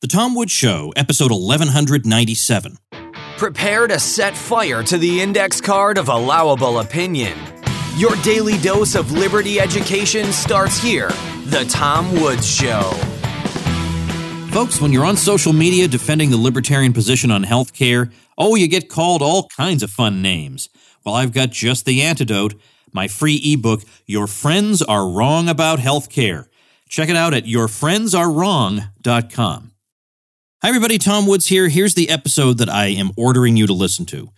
The Tom Woods Show, episode 1197. Prepare to set fire to the index card of allowable opinion. Your daily dose of liberty education starts here. The Tom Woods Show. Folks, when you're on social media defending the libertarian position on health care, oh, you get called all kinds of fun names. Well, I've got just the antidote my free ebook, Your Friends Are Wrong About Health Care. Check it out at yourfriendsarewrong.com. Hi, everybody. Tom Woods here. Here's the episode that I am ordering you to listen to.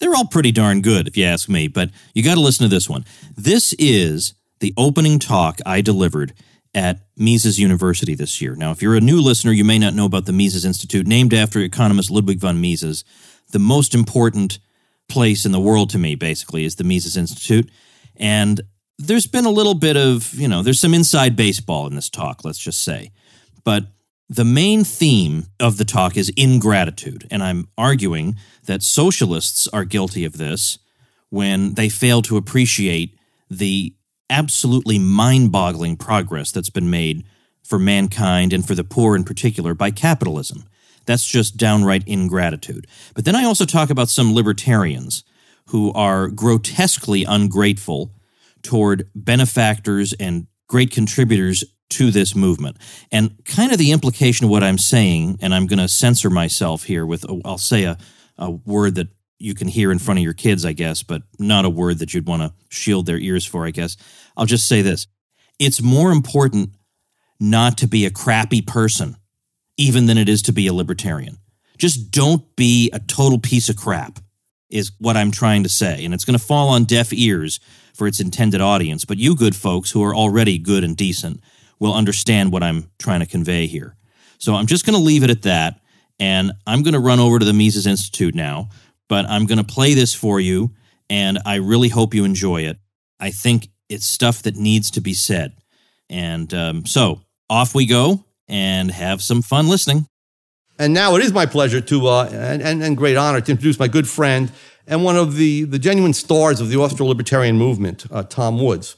They're all pretty darn good, if you ask me, but you got to listen to this one. This is the opening talk I delivered at Mises University this year. Now, if you're a new listener, you may not know about the Mises Institute, named after economist Ludwig von Mises. The most important place in the world to me, basically, is the Mises Institute. And there's been a little bit of, you know, there's some inside baseball in this talk, let's just say. But the main theme of the talk is ingratitude, and I'm arguing that socialists are guilty of this when they fail to appreciate the absolutely mind boggling progress that's been made for mankind and for the poor in particular by capitalism. That's just downright ingratitude. But then I also talk about some libertarians who are grotesquely ungrateful toward benefactors and great contributors to this movement. And kind of the implication of what I'm saying, and I'm going to censor myself here with, I'll say a, a word that you can hear in front of your kids, I guess, but not a word that you'd want to shield their ears for, I guess. I'll just say this it's more important not to be a crappy person, even than it is to be a libertarian. Just don't be a total piece of crap, is what I'm trying to say. And it's going to fall on deaf ears for its intended audience. But you good folks who are already good and decent, will understand what I'm trying to convey here. So I'm just going to leave it at that. And I'm going to run over to the Mises Institute now, but I'm going to play this for you. And I really hope you enjoy it. I think it's stuff that needs to be said. And um, so off we go and have some fun listening. And now it is my pleasure to, uh, and, and, and great honor to introduce my good friend and one of the, the genuine stars of the Austro Libertarian movement, uh, Tom Woods.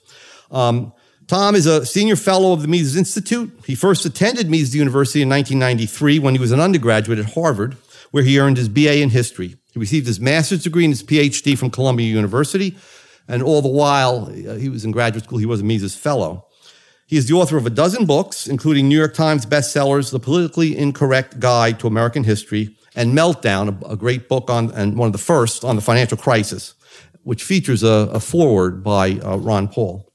Um, Tom is a senior fellow of the Mises Institute. He first attended Mises University in 1993 when he was an undergraduate at Harvard, where he earned his BA in history. He received his master's degree and his PhD from Columbia University, and all the while uh, he was in graduate school, he was a Mises fellow. He is the author of a dozen books, including New York Times bestsellers, The Politically Incorrect Guide to American History, and Meltdown, a, great book on, and one of the first on the financial crisis, which features a, a foreword by uh, Ron Paul.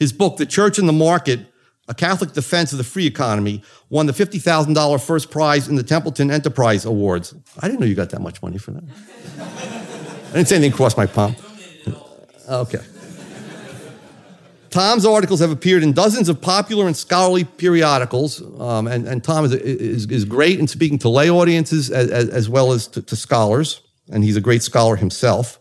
His book, The Church and the Market, A Catholic Defense of the Free Economy, won the $50,000 first prize in the Templeton Enterprise Awards. I didn't know you got that much money for that. I didn't say anything crossed my palm. Okay. Tom's articles have appeared in dozens of popular and scholarly periodicals, um, and, and, Tom is, is, is, great in speaking to lay audiences as, as, as well as to, to, scholars, and he's a great scholar himself.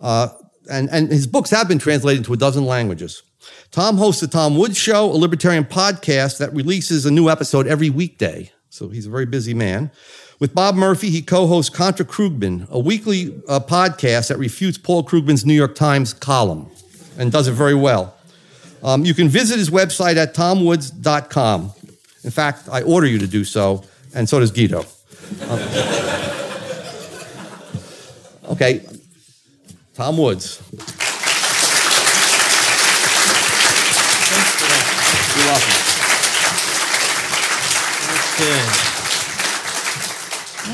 Uh, and, and his books have been translated into a dozen languages. Tom hosts the Tom Woods Show, a libertarian podcast that releases a new episode every weekday. So he's a very busy man. With Bob Murphy, he co hosts Contra Krugman, a weekly uh, podcast that refutes Paul Krugman's New York Times column and does it very well. Um, you can visit his website at tomwoods.com. In fact, I order you to do so, and so does Guido. Um, okay, Tom Woods. You're welcome. That's good.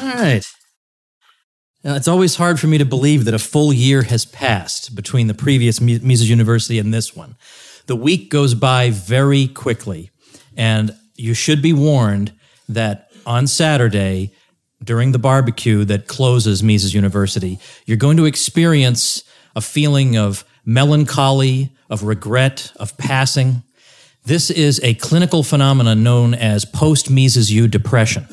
All right. Now, it's always hard for me to believe that a full year has passed between the previous Mises University and this one. The week goes by very quickly, and you should be warned that on Saturday, during the barbecue that closes Mises University, you're going to experience a feeling of melancholy, of regret, of passing. This is a clinical phenomenon known as post Mises U depression.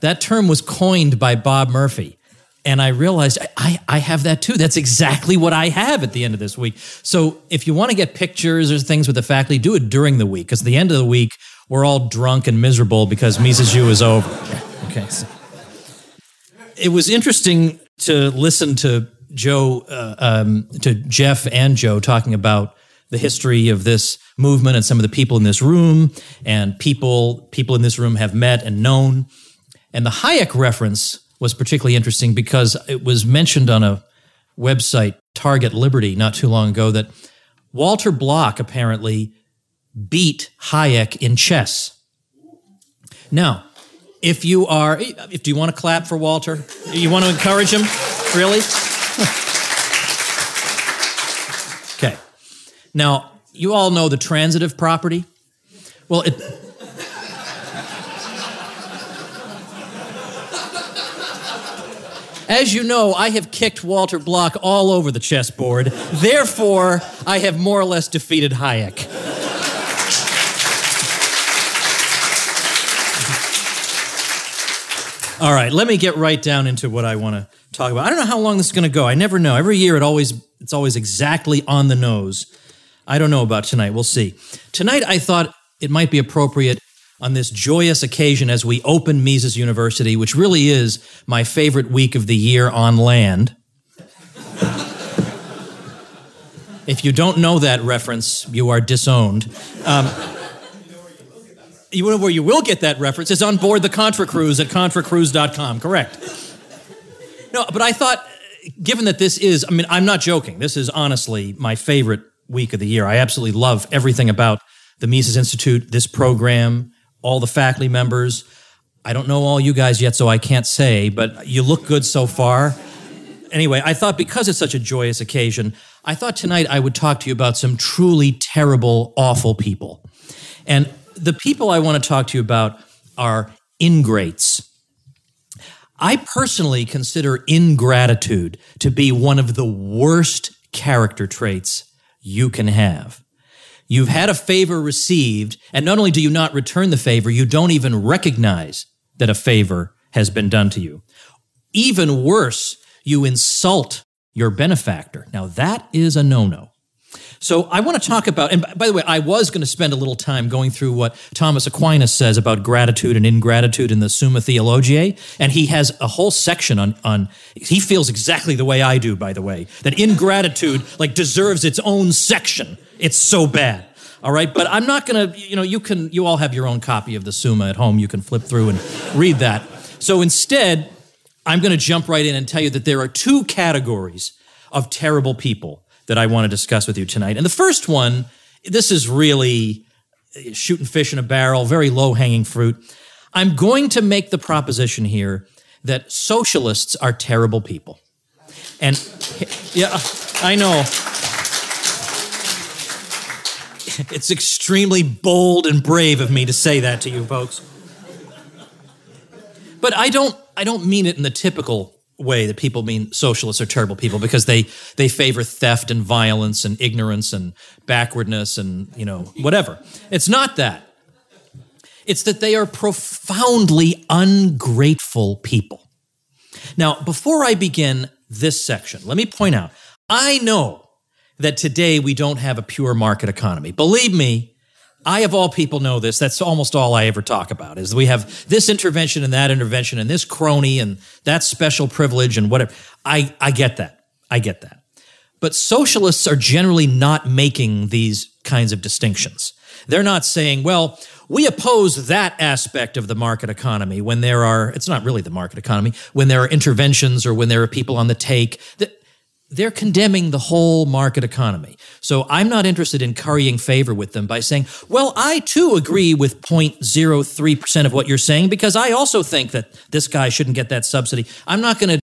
that term was coined by Bob Murphy. And I realized I, I have that too. That's exactly what I have at the end of this week. So if you want to get pictures or things with the faculty, do it during the week because at the end of the week, we're all drunk and miserable because Mises U is over. Okay. So. It was interesting to listen to Joe, uh, um, to Jeff and Joe talking about the history of this movement and some of the people in this room, and people people in this room have met and known. And the Hayek reference was particularly interesting because it was mentioned on a website, Target Liberty, not too long ago, that Walter Block apparently beat Hayek in chess. Now, if you are, if do you want to clap for Walter? You want to encourage him? Really? okay. Now, you all know the transitive property. Well, it. As you know, I have kicked Walter Block all over the chessboard. Therefore, I have more or less defeated Hayek. All right, let me get right down into what I want to talk about. I don't know how long this is going to go. I never know. Every year it always it's always exactly on the nose. I don't know about tonight. We'll see. Tonight I thought it might be appropriate on this joyous occasion as we open Mises University, which really is my favorite week of the year on land. if you don't know that reference, you are disowned. Um, you know where you will get that reference is on board the Contra Cruise at contracruise.com. Correct. No, but I thought, given that this is, I mean, I'm not joking. This is honestly my favorite week of the year. I absolutely love everything about the Mises Institute, this program, all the faculty members. I don't know all you guys yet, so I can't say, but you look good so far. Anyway, I thought because it's such a joyous occasion, I thought tonight I would talk to you about some truly terrible, awful people. And the people I want to talk to you about are ingrates. I personally consider ingratitude to be one of the worst character traits you can have. You've had a favor received, and not only do you not return the favor, you don't even recognize that a favor has been done to you. Even worse, you insult your benefactor. Now, that is a no no. So I want to talk about, and by the way, I was going to spend a little time going through what Thomas Aquinas says about gratitude and ingratitude in the Summa Theologiae, and he has a whole section on on. He feels exactly the way I do, by the way, that ingratitude like deserves its own section. It's so bad. All right, but I'm not going to. You know, you can. You all have your own copy of the Summa at home. You can flip through and read that. So instead, I'm going to jump right in and tell you that there are two categories of terrible people that I want to discuss with you tonight. And the first one, this is really uh, shooting fish in a barrel, very low hanging fruit. I'm going to make the proposition here that socialists are terrible people. And yeah, I know. It's extremely bold and brave of me to say that to you folks. But I don't I don't mean it in the typical way that people mean socialists are terrible people because they they favor theft and violence and ignorance and backwardness and you know whatever. It's not that. It's that they are profoundly ungrateful people. Now before i begin this section let me point out i know that today we don't have a pure market economy. Believe me I, of all people, know this. That's almost all I ever talk about is we have this intervention and that intervention and this crony and that special privilege and whatever. I, I get that. I get that. But socialists are generally not making these kinds of distinctions. They're not saying, well, we oppose that aspect of the market economy when there are, it's not really the market economy, when there are interventions or when there are people on the take. That, they're condemning the whole market economy. So I'm not interested in currying favor with them by saying, well, I too agree with 0.03% of what you're saying because I also think that this guy shouldn't get that subsidy. I'm not going to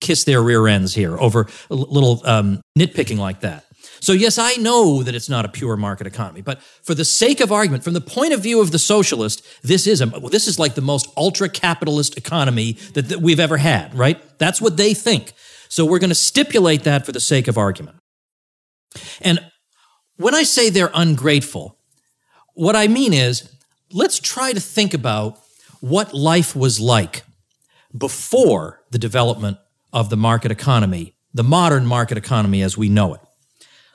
kiss their rear ends here over a little um, nitpicking like that. So, yes, I know that it's not a pure market economy, but for the sake of argument, from the point of view of the socialist, this is a, this is like the most ultra capitalist economy that, that we've ever had, right? That's what they think. So we're going to stipulate that for the sake of argument. And when I say they're ungrateful, what I mean is let's try to think about what life was like before the development of the market economy, the modern market economy as we know it.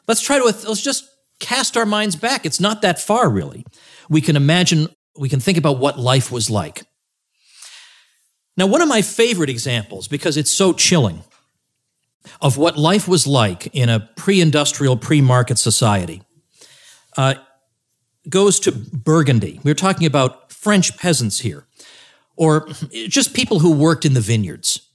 Let's try to let's just cast our minds back. It's not that far really. We can imagine we can think about what life was like. Now, one of my favorite examples because it's so chilling of what life was like in a pre industrial, pre market society uh, goes to Burgundy. We're talking about French peasants here, or just people who worked in the vineyards.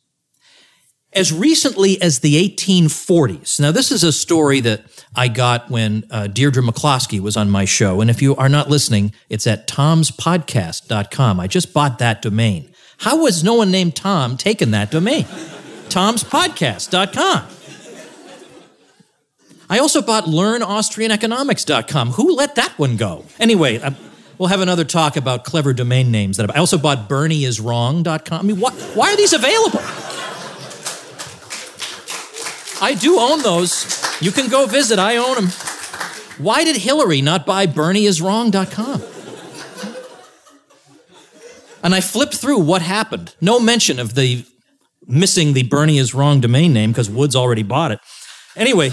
As recently as the 1840s, now this is a story that I got when uh, Deirdre McCloskey was on my show. And if you are not listening, it's at tomspodcast.com. I just bought that domain. How was no one named Tom taken that domain? tomspodcast.com. I also bought learnaustrianeconomics.com. Who let that one go? Anyway, I, we'll have another talk about clever domain names. That I also bought bernieiswrong.com. I mean, why, why are these available? I do own those. You can go visit. I own them. Why did Hillary not buy bernieiswrong.com? And I flipped through what happened. No mention of the missing the Bernie is wrong domain name because Woods already bought it. Anyway,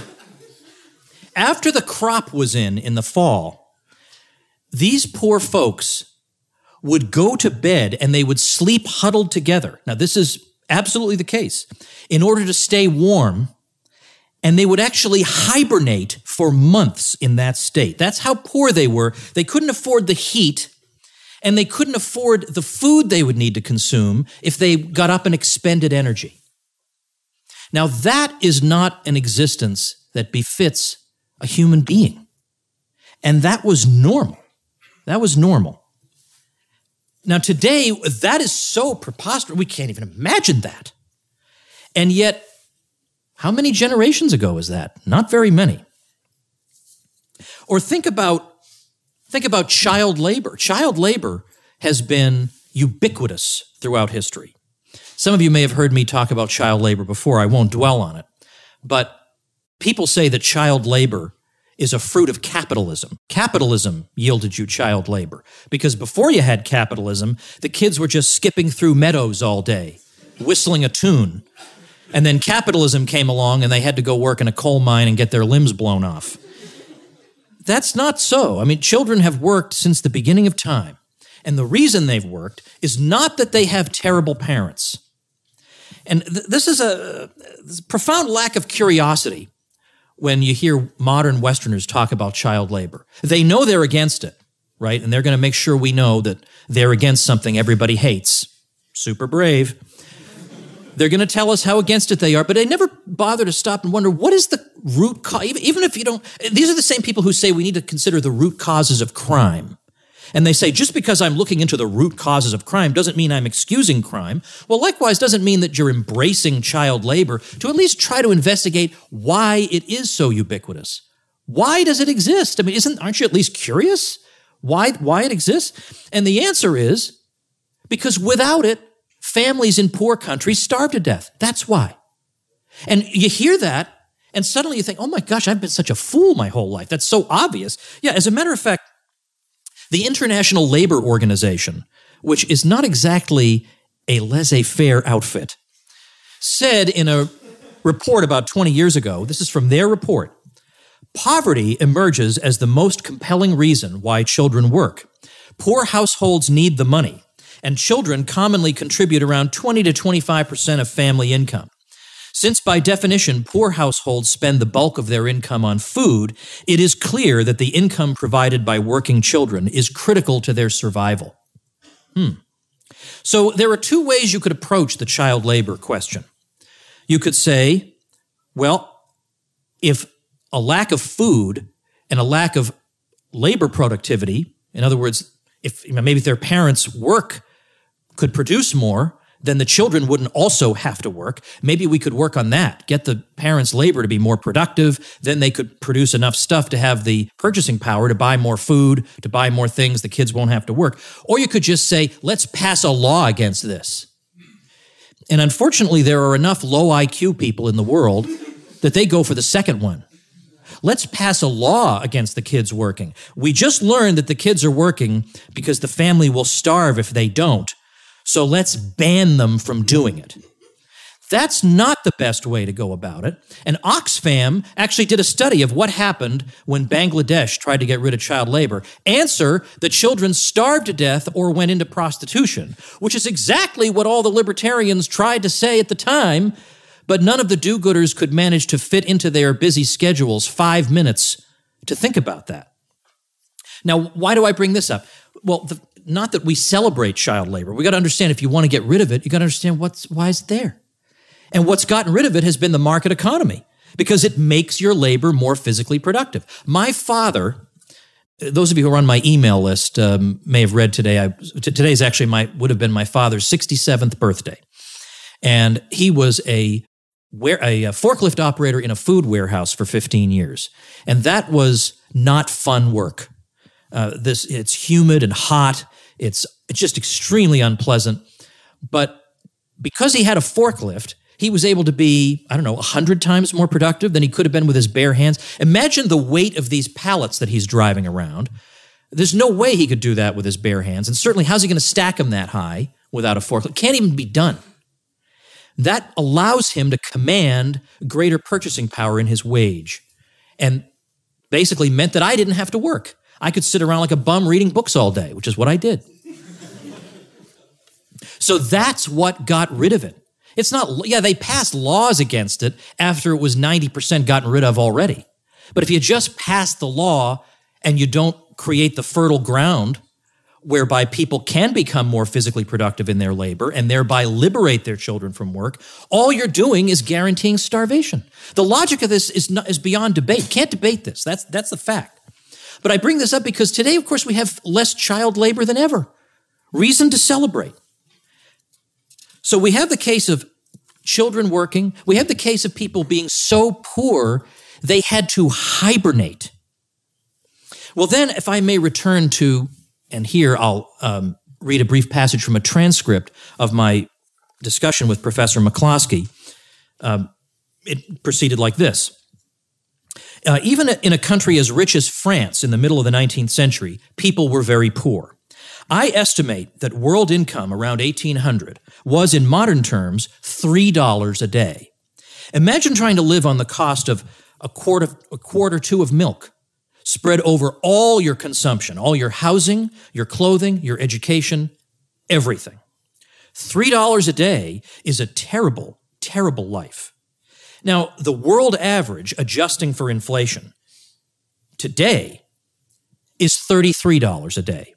after the crop was in in the fall, these poor folks would go to bed and they would sleep huddled together. Now, this is absolutely the case. In order to stay warm, and they would actually hibernate for months in that state. That's how poor they were. They couldn't afford the heat and they couldn't afford the food they would need to consume if they got up and expended energy. Now, that is not an existence that befits a human being. And that was normal. That was normal. Now, today, that is so preposterous. We can't even imagine that. And yet, how many generations ago was that? Not very many. Or think about think about child labor. Child labor has been ubiquitous throughout history. Some of you may have heard me talk about child labor before. I won't dwell on it. But people say that child labor is a fruit of capitalism. Capitalism yielded you child labor because before you had capitalism, the kids were just skipping through meadows all day, whistling a tune, and then capitalism came along and they had to go work in a coal mine and get their limbs blown off. That's not so. I mean, children have worked since the beginning of time. And the reason they've worked is not that they have terrible parents. And th- this is a, a profound lack of curiosity when you hear modern Westerners talk about child labor. They know they're against it, right? And they're going to make sure we know that they're against something everybody hates. Super brave. They're going to tell us how against it they are, but they never bother to stop and wonder what is the root cause. Even if you don't, these are the same people who say we need to consider the root causes of crime. And they say, just because I'm looking into the root causes of crime doesn't mean I'm excusing crime. Well, likewise, doesn't mean that you're embracing child labor to at least try to investigate why it is so ubiquitous. Why does it exist? I mean, isn't, aren't you at least curious why, why it exists? And the answer is because without it, Families in poor countries starve to death. That's why. And you hear that, and suddenly you think, oh my gosh, I've been such a fool my whole life. That's so obvious. Yeah, as a matter of fact, the International Labor Organization, which is not exactly a laissez faire outfit, said in a report about 20 years ago, this is from their report, poverty emerges as the most compelling reason why children work. Poor households need the money and children commonly contribute around 20 to 25% of family income. Since by definition poor households spend the bulk of their income on food, it is clear that the income provided by working children is critical to their survival. Hmm. So there are two ways you could approach the child labor question. You could say, well, if a lack of food and a lack of labor productivity, in other words, if maybe if their parents work could produce more, then the children wouldn't also have to work. Maybe we could work on that, get the parents' labor to be more productive. Then they could produce enough stuff to have the purchasing power to buy more food, to buy more things. The kids won't have to work. Or you could just say, let's pass a law against this. And unfortunately, there are enough low IQ people in the world that they go for the second one. Let's pass a law against the kids working. We just learned that the kids are working because the family will starve if they don't. So let's ban them from doing it. That's not the best way to go about it. And Oxfam actually did a study of what happened when Bangladesh tried to get rid of child labor. Answer the children starved to death or went into prostitution, which is exactly what all the libertarians tried to say at the time, but none of the do gooders could manage to fit into their busy schedules five minutes to think about that. Now, why do I bring this up? Well, the, not that we celebrate child labor. We got to understand if you want to get rid of it, you got to understand what's why is it there. And what's gotten rid of it has been the market economy because it makes your labor more physically productive. My father, those of you who are on my email list um, may have read today. I, t- today's actually my would have been my father's 67th birthday, and he was a where a, a forklift operator in a food warehouse for 15 years, and that was not fun work. Uh, this it's humid and hot. It's it's just extremely unpleasant. But because he had a forklift, he was able to be, I don't know, 100 times more productive than he could have been with his bare hands. Imagine the weight of these pallets that he's driving around. There's no way he could do that with his bare hands. And certainly, how's he going to stack them that high without a forklift? Can't even be done. That allows him to command greater purchasing power in his wage. And basically meant that I didn't have to work. I could sit around like a bum reading books all day, which is what I did. so that's what got rid of it. It's not, yeah, they passed laws against it after it was 90% gotten rid of already. But if you just pass the law and you don't create the fertile ground whereby people can become more physically productive in their labor and thereby liberate their children from work, all you're doing is guaranteeing starvation. The logic of this is, not, is beyond debate. Can't debate this. That's, that's the fact. But I bring this up because today, of course, we have less child labor than ever. Reason to celebrate. So we have the case of children working. We have the case of people being so poor they had to hibernate. Well, then, if I may return to, and here I'll um, read a brief passage from a transcript of my discussion with Professor McCloskey. Um, it proceeded like this. Uh, even in a country as rich as France in the middle of the 19th century, people were very poor. I estimate that world income around 1800 was, in modern terms, $3 a day. Imagine trying to live on the cost of a quart, of, a quart or two of milk spread over all your consumption, all your housing, your clothing, your education, everything. $3 a day is a terrible, terrible life. Now, the world average, adjusting for inflation, today is $33 a day.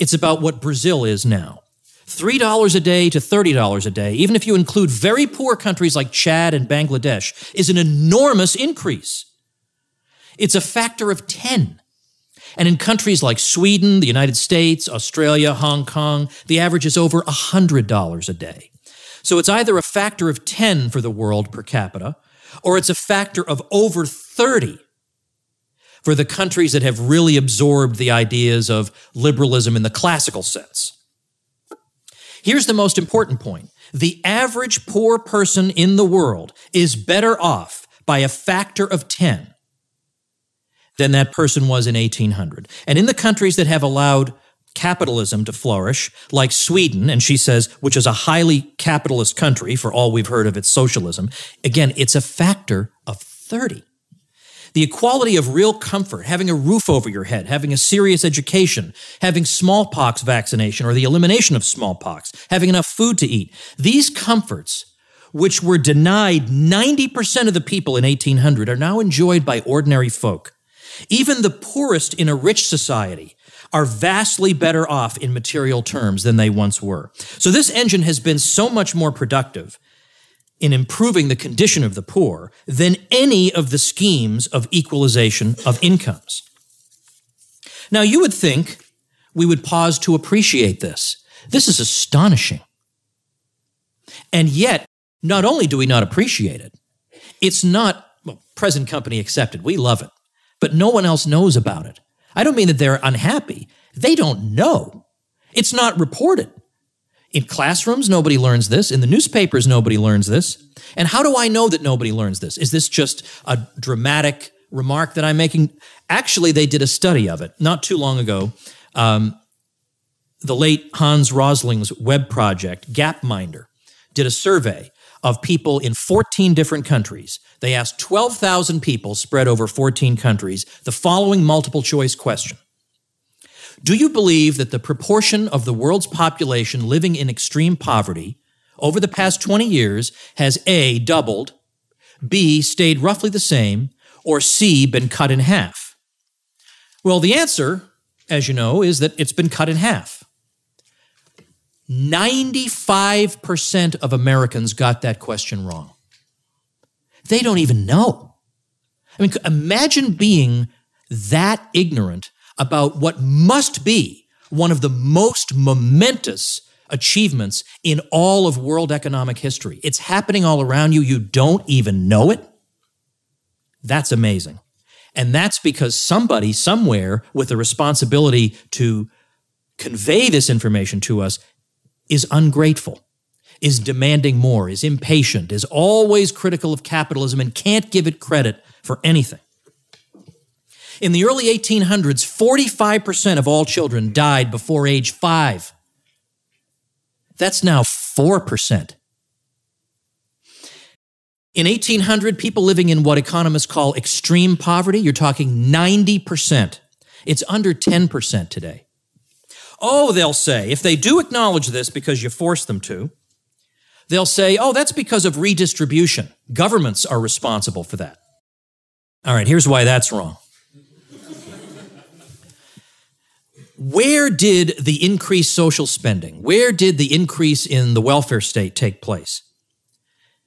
It's about what Brazil is now. $3 a day to $30 a day, even if you include very poor countries like Chad and Bangladesh, is an enormous increase. It's a factor of 10. And in countries like Sweden, the United States, Australia, Hong Kong, the average is over $100 a day. So it's either a factor of 10 for the world per capita, or it's a factor of over 30 for the countries that have really absorbed the ideas of liberalism in the classical sense. Here's the most important point. The average poor person in the world is better off by a factor of 10 than that person was in 1800. And in the countries that have allowed capitalism to flourish, like Sweden, and she says, which is a highly capitalist country for all we've heard of its socialism, again, it's a factor of 30. The equality of real comfort, having a roof over your head, having a serious education, having smallpox vaccination or the elimination of smallpox, having enough food to eat. These comforts, which were denied 90% of the people in 1800, are now enjoyed by ordinary folk. Even the poorest in a rich society are vastly better off in material terms than they once were. So this engine has been so much more productive in improving the condition of the poor than any of the schemes of equalization of incomes. Now, you would think we would pause to appreciate this. This is astonishing. And yet, not only do we not appreciate it, it's not, well, present company accepted. We love it, but no one else knows about it. I don't mean that they're unhappy. They don't know. It's not reported. In classrooms, nobody learns this. In the newspapers, nobody learns this. And how do I know that nobody learns this? Is this just a dramatic remark that I'm making? Actually, they did a study of it not too long ago. Um, the late Hans Rosling's web project, Gapminder, did a survey of people in 14 different countries. They asked 12,000 people spread over 14 countries the following multiple choice question do you believe that the proportion of the world's population living in extreme poverty over the past 20 years has A, doubled, B, stayed roughly the same, or C, been cut in half? Well, the answer as you know, is that it's been cut in half. 95% of Americans got that question wrong. They don't even know. I mean, imagine being that ignorant about what must be one of the most momentous achievements in all of world economic history. It's happening all around you. You don't even know it. That's amazing. And that's because somebody somewhere with the responsibility to convey this information to us is ungrateful, is demanding more, is impatient, is always critical of capitalism, and can't give it credit for anything. In the early 1800s, 45% of all children died before age five. That's now 4%. In 1800, people living in what economists call extreme poverty, you're talking 90%. It's under 10% today. Oh, they'll say, if they do acknowledge this because you force them to, they'll say, oh, that's because of redistribution. Governments are responsible for that. All right, here's why that's wrong. Where did the increased social spending, where did the increase in the welfare state take place?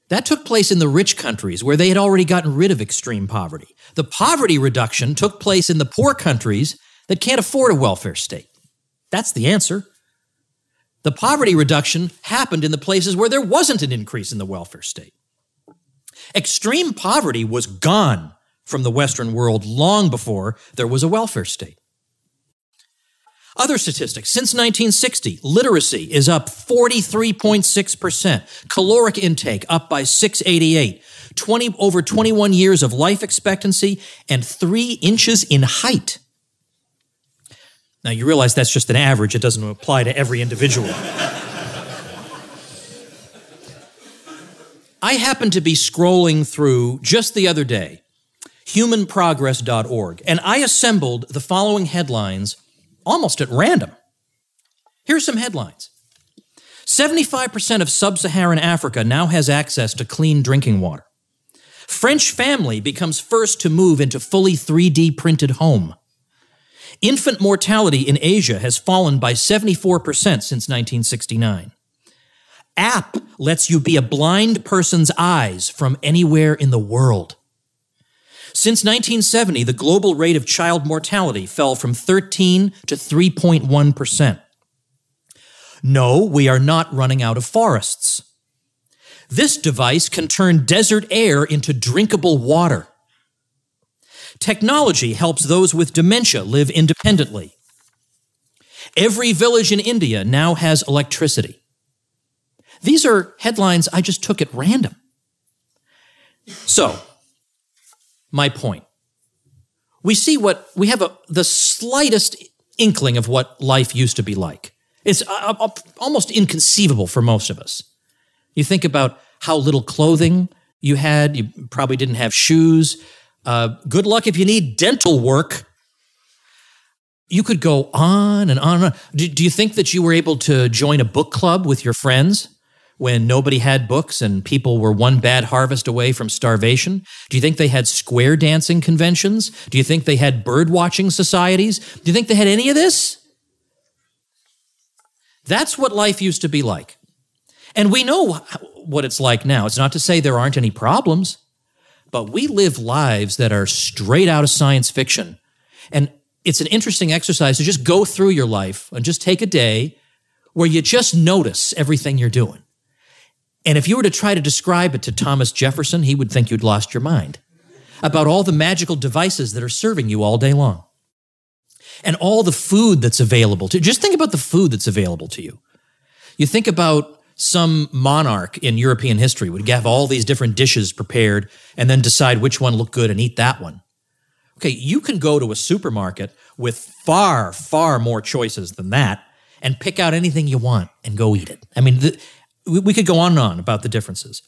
That took place in the rich countries where they had already gotten rid of extreme poverty. The poverty reduction took place in the poor countries that can't afford a welfare state. That's the answer. The poverty reduction happened in the places where there wasn't an increase in the welfare state. Extreme poverty was gone from the Western world long before there was a welfare state. Other statistics since 1960, literacy is up 43.6%, caloric intake up by 688, 20 over 21 years of life expectancy and 3 inches in height. Now you realize that's just an average, it doesn't apply to every individual. I happened to be scrolling through just the other day humanprogress.org and I assembled the following headlines almost at random. Here's some headlines 75% of sub Saharan Africa now has access to clean drinking water. French family becomes first to move into fully 3D printed home. Infant mortality in Asia has fallen by 74% since 1969. App lets you be a blind person's eyes from anywhere in the world. Since 1970, the global rate of child mortality fell from 13 to 3.1%. No, we are not running out of forests. This device can turn desert air into drinkable water. Technology helps those with dementia live independently. Every village in India now has electricity. These are headlines I just took at random. So, my point. We see what we have a, the slightest inkling of what life used to be like. It's uh, uh, almost inconceivable for most of us. You think about how little clothing you had, you probably didn't have shoes. Uh, good luck if you need dental work. You could go on and on. And on. Do, do you think that you were able to join a book club with your friends? when nobody had books and people were one bad harvest away from starvation? Do you think they had square dancing conventions? Do you think they had bird watching societies? Do you think they had any of this? That's what life used to be like. And we know what it's like now. It's not to say there aren't any problems, but we live lives that are straight out of science fiction. And it's an interesting exercise to just go through your life and just take a day where you just notice everything you're doing. And if you were to try to describe it to Thomas Jefferson, he would think you'd lost your mind about all the magical devices that are serving you all day long and all the food that's available to just think about the food that's available to you you think about some monarch in european history would have all these different dishes prepared and then decide which one looked good and eat that one okay you can go to a supermarket with far far more choices than that and pick out anything you want and go eat it i mean the, we, we could go on and on about the differences.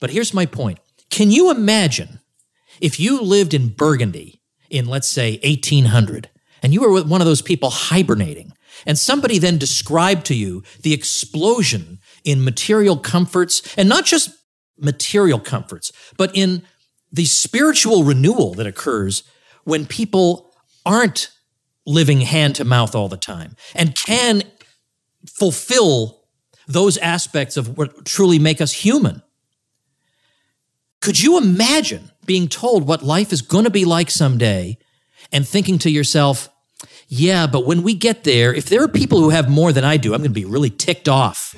But here's my point. Can you imagine if you lived in Burgundy in, let's say, 1800, and you were one of those people hibernating, and somebody then described to you the explosion in material comforts, and not just material comforts, but in the spiritual renewal that occurs when people aren't living hand to mouth all the time and can fulfill those aspects of what truly make us human. Could you imagine being told what life is going to be like someday and thinking to yourself, yeah, but when we get there, if there are people who have more than I do, I'm going to be really ticked off.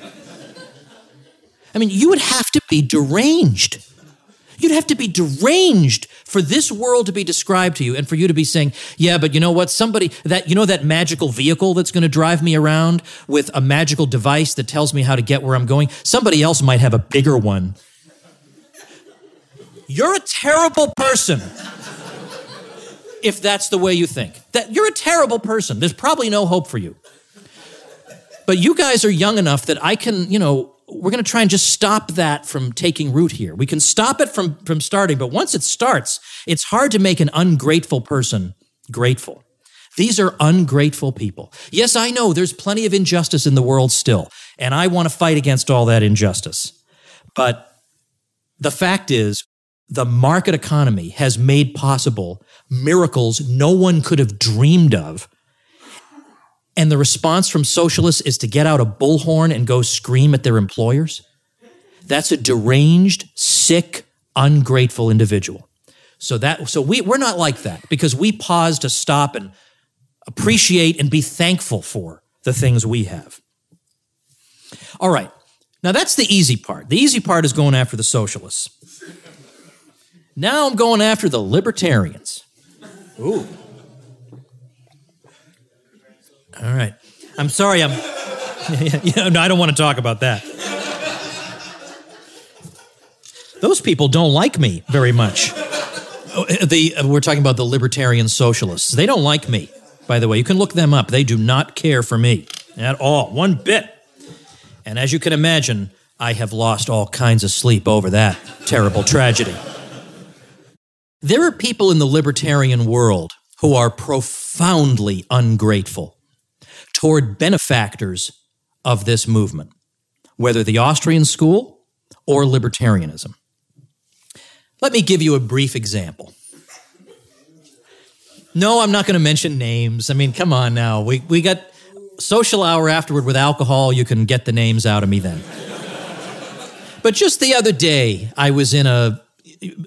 I mean, you would have to be deranged. You'd have to be deranged for this world to be described to you and for you to be saying, yeah, but you know what? Somebody that, you know, that magical vehicle that's going to drive me around with a magical device that tells me how to get where I'm going? Somebody else might have a bigger one. You're a terrible person if that's the way you think. That you're a terrible person. There's probably no hope for you. But you guys are young enough that I can, you know, we're going to try and just stop that from taking root here. We can stop it from from starting, but once it starts, it's hard to make an ungrateful person grateful. These are ungrateful people. Yes, I know there's plenty of injustice in the world still, and I want to fight against all that injustice. But the fact is, the market economy has made possible miracles no one could have dreamed of and the response from socialists is to get out a bullhorn and go scream at their employers, that's a deranged, sick, ungrateful individual. So that so we we're not like that because we pause to stop and appreciate and be thankful for the things we have. All right. Now that's the easy part. The easy part is going after the socialists. Now I'm going after the libertarians. Ooh. All right. I'm sorry. I'm. yeah, no, I don't want to talk about that. Those people don't like me very much. Oh, uh, the uh, we're talking about the libertarian socialists. They don't like me. By the way, you can look them up. They do not care for me at all, one bit. And as you can imagine, I have lost all kinds of sleep over that terrible tragedy. There are people in the libertarian world who are profoundly ungrateful toward benefactors of this movement, whether the Austrian school or libertarianism. Let me give you a brief example. No, I'm not going to mention names. I mean, come on now. We, we got social hour afterward with alcohol. You can get the names out of me then. but just the other day, I was in a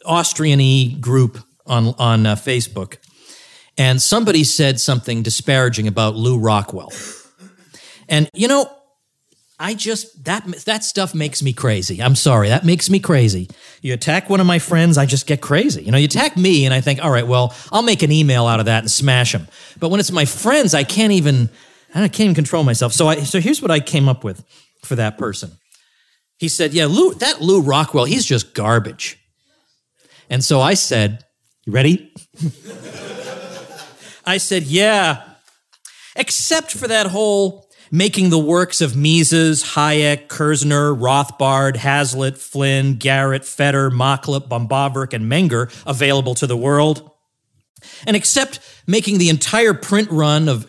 Austrian group on, on uh, Facebook, and somebody said something disparaging about Lew Rockwell. And you know, I just that that stuff makes me crazy. I'm sorry, that makes me crazy. You attack one of my friends, I just get crazy. You know, you attack me, and I think, all right, well, I'll make an email out of that and smash them. But when it's my friends, I can't even I can't even control myself. So I so here's what I came up with for that person. He said, "Yeah, Lew, that Lew Rockwell, he's just garbage." And so I said, "You ready?" I said, yeah, except for that whole making the works of Mises, Hayek, Kirzner, Rothbard, Hazlitt, Flynn, Garrett, Fetter, Machlup, Böhm-Bawerk, and Menger available to the world. And except making the entire print run of,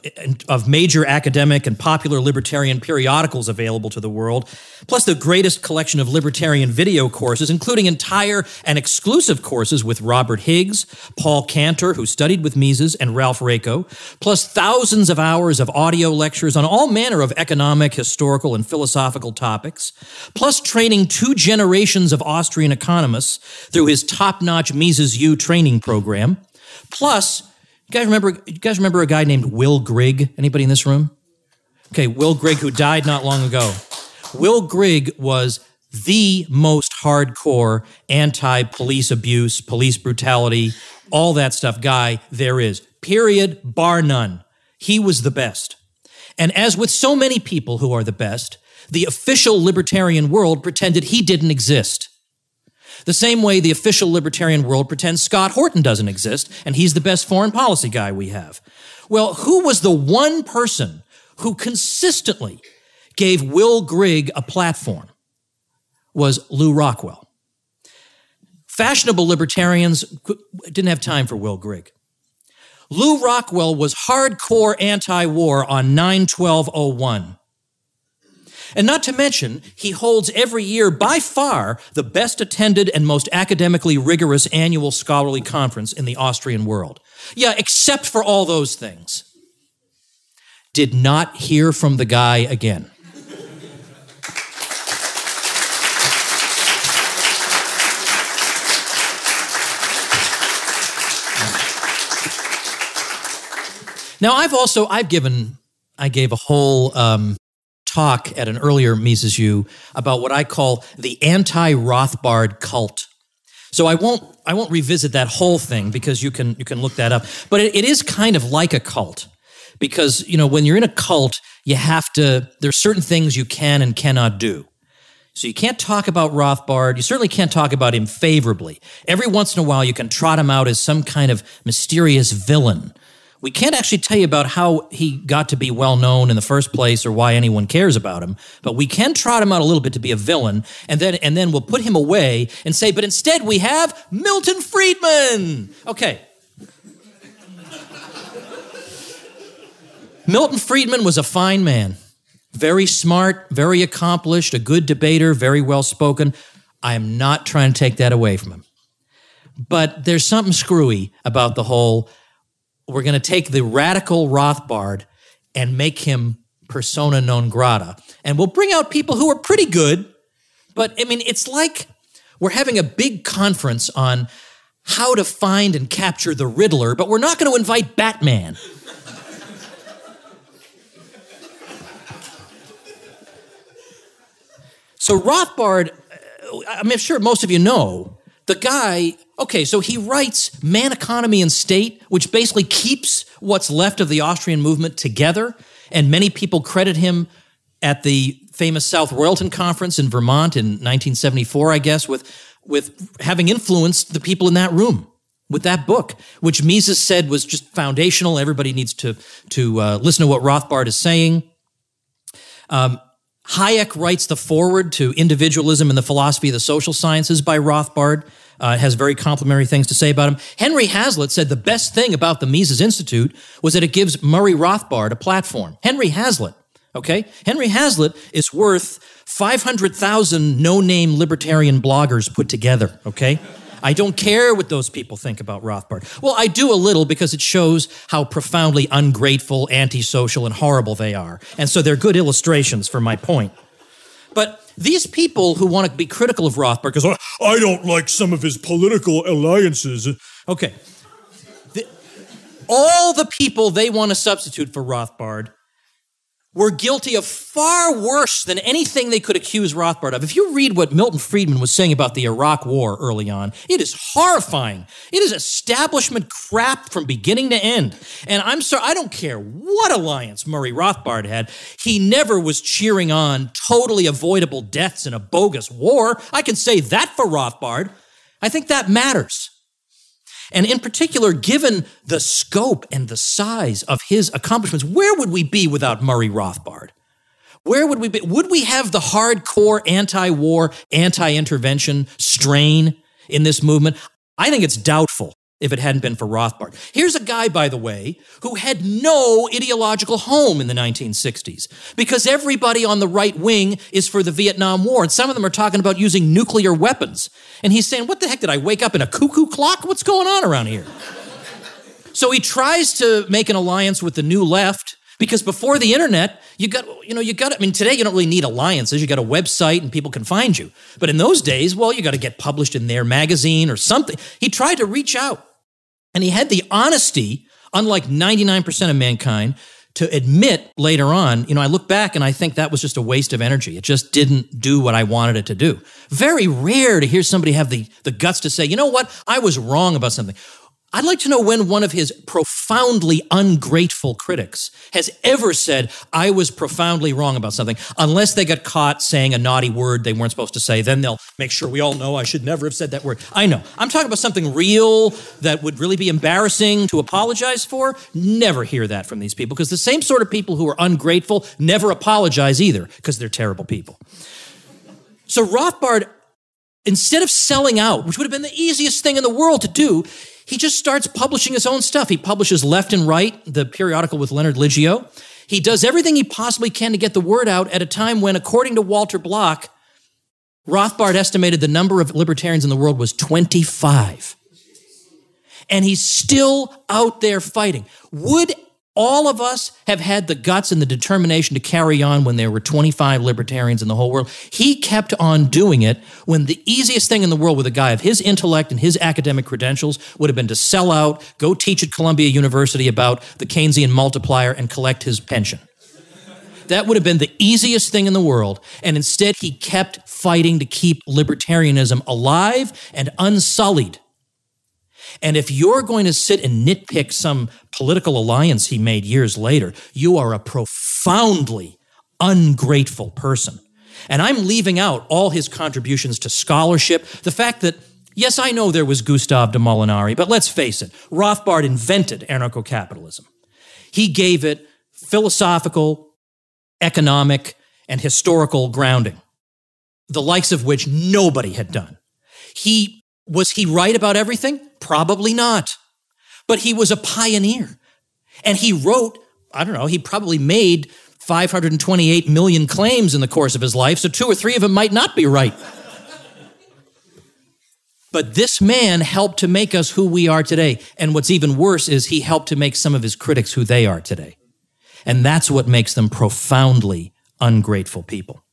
of major academic and popular libertarian periodicals available to the world, plus the greatest collection of libertarian video courses, including entire and exclusive courses with Robert Higgs, Paul Cantor, who studied with Mises, and Ralph Raico, plus thousands of hours of audio lectures on all manner of economic, historical, and philosophical topics, plus training two generations of Austrian economists through his top-notch Mises U training program, plus you guys remember? You guys remember a guy named Will Grigg? Anybody in this room? Okay, Will Grigg, who died not long ago. Will Grigg was the most hardcore anti-police abuse, police brutality, all that stuff guy there is. Period, bar none. He was the best. And as with so many people who are the best, the official libertarian world pretended he didn't exist. The same way the official libertarian world pretends Scott Horton doesn't exist and he's the best foreign policy guy we have. Well, who was the one person who consistently gave Will Grigg a platform? Was Lew Rockwell. Fashionable libertarians didn't have time for Will Grigg. Lew Rockwell was hardcore anti war on 91201. And not to mention, he holds every year by far the best attended and most academically rigorous annual scholarly conference in the Austrian world. Yeah, except for all those things. did not hear from the guy again. Now, I've also I've given I gave a whole um, talk at an earlier Mises U about what I call the anti-Rothbard cult. So I won't I won't revisit that whole thing because you can you can look that up. But it, it is kind of like a cult because you know when you're in a cult you have to there's certain things you can and cannot do. So you can't talk about Rothbard. You certainly can't talk about him favorably. Every once in a while you can trot him out as some kind of mysterious villain we can't actually tell you about how he got to be well known in the first place or why anyone cares about him, but we can trot him out a little bit to be a villain, and then and then we'll put him away and say, but instead we have Milton Friedman. Okay. Milton Friedman was a fine man, very smart, very accomplished, a good debater, very well spoken. I am not trying to take that away from him. But there's something screwy about the whole we're going to take the radical Rothbard and make him persona non grata. And we'll bring out people who are pretty good. But I mean, it's like we're having a big conference on how to find and capture the Riddler, but we're not going to invite Batman. so Rothbard, uh, I'm sure most of you know, the guy Okay, so he writes Man, Economy, and State, which basically keeps what's left of the Austrian movement together. And many people credit him at the famous South Royalton Conference in Vermont in 1974, I guess, with, with having influenced the people in that room with that book, which Mises said was just foundational. Everybody needs to, to uh, listen to what Rothbard is saying. Um, Hayek writes the foreword to Individualism and the Philosophy of the Social Sciences by Rothbard uh, has very complimentary things to say about him. Henry Hazlitt said the best thing about the Mises Institute was that it gives Murray Rothbard a platform. Henry Hazlitt, okay? Henry Hazlitt is worth 500,000 no name libertarian bloggers put together, okay? I don't care what those people think about Rothbard. Well, I do a little because it shows how profoundly ungrateful, antisocial, and horrible they are. And so they're good illustrations for my point. But these people who want to be critical of Rothbard because I don't like some of his political alliances. Okay. The, all the people they want to substitute for Rothbard were guilty of far worse than anything they could accuse Rothbard of. If you read what Milton Friedman was saying about the Iraq War early on, it is horrifying. It is establishment crap from beginning to end. And I'm sorry, I don't care what alliance Murray Rothbard had. He never was cheering on totally avoidable deaths in a bogus war. I can say that for Rothbard. I think that matters. And in particular, given the scope and the size of his accomplishments, where would we be without Murray Rothbard? Where would we be? Would we have the hardcore anti war, anti intervention strain in this movement? I think it's doubtful if it hadn't been for Rothbard. Here's a guy, by the way, who had no ideological home in the 1960s because everybody on the right wing is for the Vietnam War, and some of them are talking about using nuclear weapons. And he's saying, What the heck did I wake up in a cuckoo clock? What's going on around here? so he tries to make an alliance with the new left because before the internet, you got, you know, you got, I mean, today you don't really need alliances. You got a website and people can find you. But in those days, well, you got to get published in their magazine or something. He tried to reach out. And he had the honesty, unlike 99% of mankind, to admit later on, you know, I look back and I think that was just a waste of energy. It just didn't do what I wanted it to do. Very rare to hear somebody have the, the guts to say, you know what, I was wrong about something. I'd like to know when one of his profoundly ungrateful critics has ever said, I was profoundly wrong about something, unless they got caught saying a naughty word they weren't supposed to say. Then they'll make sure we all know I should never have said that word. I know. I'm talking about something real that would really be embarrassing to apologize for. Never hear that from these people because the same sort of people who are ungrateful never apologize either because they're terrible people. So Rothbard, instead of selling out, which would have been the easiest thing in the world to do, he just starts publishing his own stuff. He publishes Left and Right, the periodical with Leonard Liggio. He does everything he possibly can to get the word out at a time when, according to Walter Block, Rothbard estimated the number of libertarians in the world was 25. And he's still out there fighting. Would all of us have had the guts and the determination to carry on when there were 25 libertarians in the whole world. He kept on doing it when the easiest thing in the world with a guy of his intellect and his academic credentials would have been to sell out, go teach at Columbia University about the Keynesian multiplier, and collect his pension. That would have been the easiest thing in the world. And instead, he kept fighting to keep libertarianism alive and unsullied. And if you're going to sit and nitpick some political alliance he made years later, you are a profoundly ungrateful person. And I'm leaving out all his contributions to scholarship, the fact that Yes, I know there was Gustave de Molinari, but let's face it, Rothbard invented anarcho capitalism. He gave it philosophical, economic, and historical grounding, the likes of which nobody had done. He was he right about everything? Probably not. But he was a pioneer. And he wrote, I don't know, he probably made 528 million claims in the course of his life, so two or three of them might not be right. But this man helped to make us who we are today. And what's even worse is he helped to make some of his critics who they are today. And that's what makes them profoundly ungrateful people.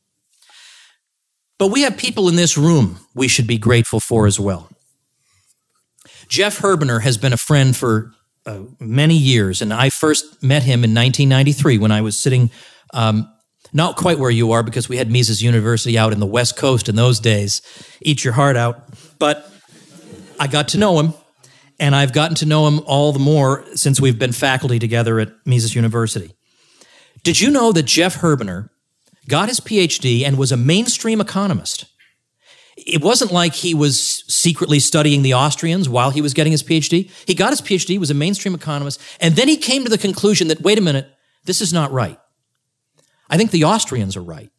But we have people in this room we should be grateful for as well. Jeff Herbener has been a friend for uh, many years, and I first met him in 1993 when I was sitting um, not quite where you are because we had Mises University out in the West Coast in those days. Eat your heart out. But I got to know him, and I've gotten to know him all the more since we've been faculty together at Mises University. Did you know that Jeff Herbener got his PhD and was a mainstream economist? It wasn't like he was secretly studying the Austrians while he was getting his PhD. He got his PhD, was a mainstream economist, and then he came to the conclusion that, wait a minute, this is not right. I think the Austrians are right.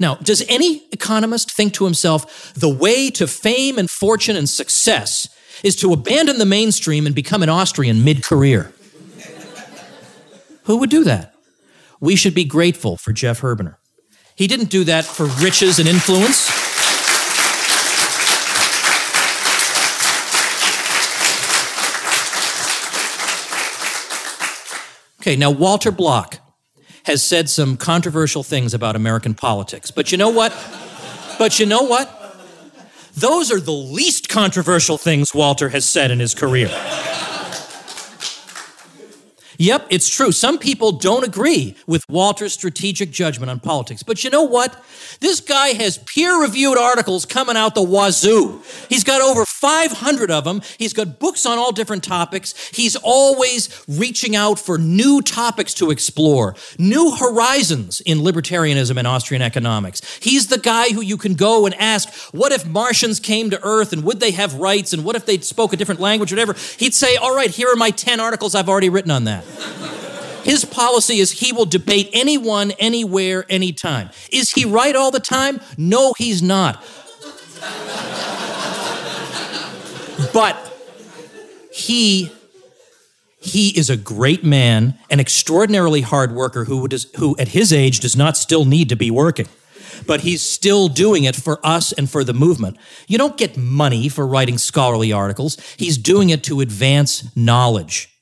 Now, does any economist think to himself, the way to fame and fortune and success is to abandon the mainstream and become an Austrian mid career? Who would do that? We should be grateful for Jeff Herbener. He didn't do that for riches and influence. Okay, now Walter Block has said some controversial things about American politics. But you know what? But you know what? Those are the least controversial things Walter has said in his career. Yep, it's true. Some people don't agree with Walter's strategic judgment on politics. But you know what? This guy has peer reviewed articles coming out the wazoo. He's got over 500 of them. He's got books on all different topics. He's always reaching out for new topics to explore, new horizons in libertarianism and Austrian economics. He's the guy who you can go and ask, what if Martians came to Earth and would they have rights? And what if they spoke a different language, whatever? He'd say, all right, here are my 10 articles I've already written on that. His policy is he will debate anyone, anywhere, anytime. Is he right all the time? No, he's not. but he he is a great man, an extraordinarily hard worker who, does, who at his age does not still need to be working. But he's still doing it for us and for the movement. You don't get money for writing scholarly articles. He's doing it to advance knowledge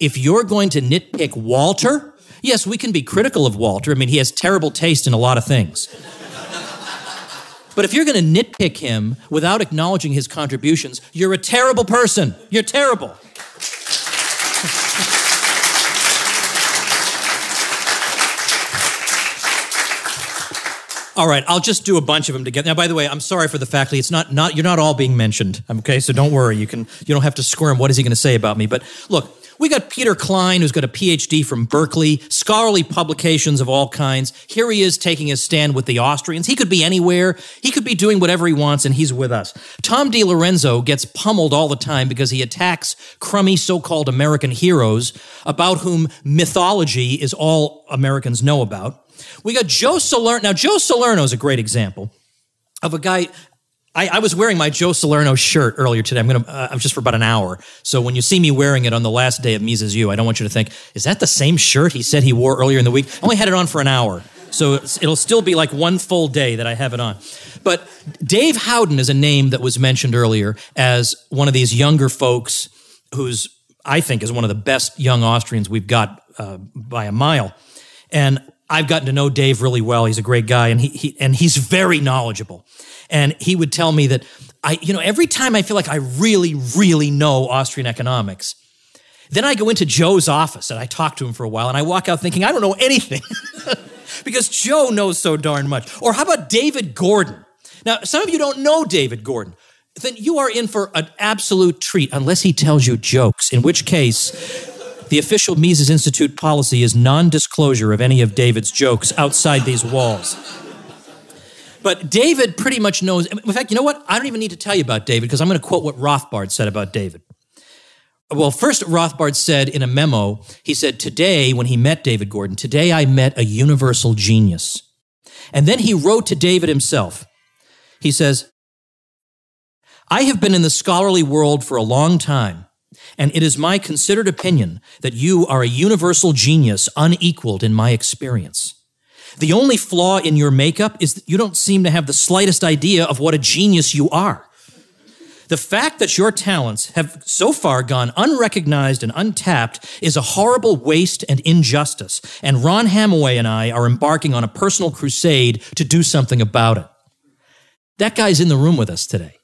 if you're going to nitpick Walter, yes, we can be critical of Walter. I mean, he has terrible taste in a lot of things. but if you're going to nitpick him without acknowledging his contributions, you're a terrible person. You're terrible. All right, I'll just do a bunch of them together. Now, by the way, I'm sorry for the faculty. It's not not you're not all being mentioned. Okay, so don't worry. You can you don't have to squirm. What is he going to say about me? But look, we got Peter Klein, who's got a PhD from Berkeley, scholarly publications of all kinds. Here he is taking his stand with the Austrians. He could be anywhere. He could be doing whatever he wants, and he's with us. Tom DiLorenzo gets pummeled all the time because he attacks crummy so-called American heroes about whom mythology is all Americans know about. We got Joe Salerno. Now, Joe Salerno is a great example of a guy. I, I, was wearing my Joe Salerno shirt earlier today. I'm gonna, uh, just for about an hour. So when you see me wearing it on the last day of Mises U, I don't want you to think, is that the same shirt he said he wore earlier in the week? I only had it on for an hour. So it'll still be like one full day that I have it on. But Dave Howden is a name that was mentioned earlier as one of these younger folks who's I think, is one of the best young Austrians we've got uh, by a mile. And I've gotten to know Dave really well. He's a great guy, and he, he and he's very knowledgeable. And he would tell me that I, you know, every time I feel like I really, really know Austrian economics, then I go into Joe's office and I talk to him for a while, and I walk out thinking I don't know anything because Joe knows so darn much. Or how about David Gordon? Now, some of you don't know David Gordon. Then you are in for an absolute treat unless he tells you jokes, in which case the official Mises Institute policy is non disclosure of any of David's jokes outside these walls. But David pretty much knows. In fact, you know what? I don't even need to tell you about David because I'm going to quote what Rothbard said about David. Well, first, Rothbard said in a memo, he said, Today, when he met David Gordon, today I met a universal genius. And then he wrote to David himself. He says, I have been in the scholarly world for a long time, and it is my considered opinion that you are a universal genius unequaled in my experience. The only flaw in your makeup is that you don't seem to have the slightest idea of what a genius you are. The fact that your talents have so far gone unrecognized and untapped is a horrible waste and injustice, and Ron Hamowy and I are embarking on a personal crusade to do something about it. That guy's in the room with us today.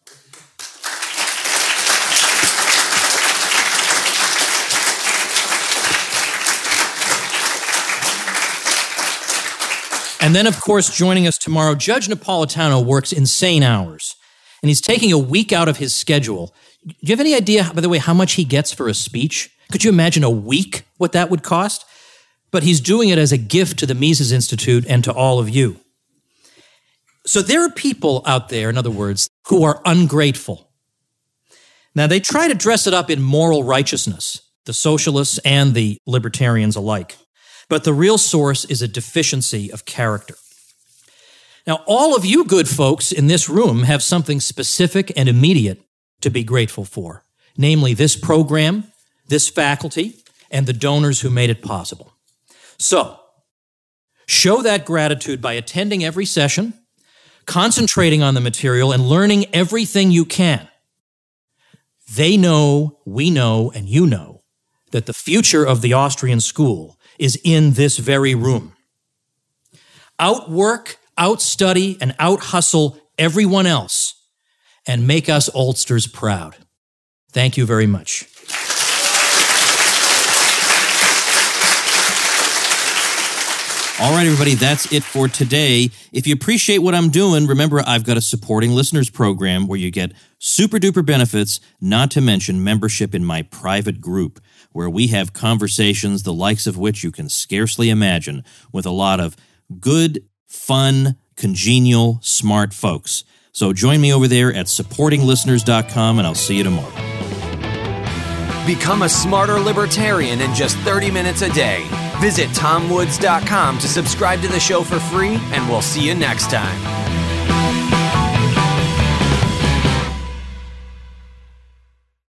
And then, of course, joining us tomorrow, Judge Napolitano works insane hours, and he's taking a week out of his schedule. Do you have any idea, by the way, how much he gets for a speech? Could you imagine a week what that would cost? But he's doing it as a gift to the Mises Institute and to all of you. So there are people out there, in other words, who are ungrateful. Now, they try to dress it up in moral righteousness, the socialists and the libertarians alike but the real source is a deficiency of character. Now, all of you good folks in this room have something specific and immediate to be grateful for, namely this program, this faculty, and the donors who made it possible. So, show that gratitude by attending every session, concentrating on the material, and learning everything you can. They know, we know, and you know that the future of the Austrian school is in this very room. Outwork, outstudy, and outhustle everyone else and make us oldsters proud. Thank you very much. All right, everybody, that's it for today. If you appreciate what I'm doing, remember I've got a supporting listeners program where you get super duper benefits, not to mention membership in my private group where we have conversations the likes of which you can scarcely imagine with a lot of good, fun, congenial, smart folks. So join me over there at supportinglisteners.com and I'll see you tomorrow. Become a smarter libertarian in just 30 minutes a day. Visit tomwoods.com to subscribe to the show for free, and we'll see you next time.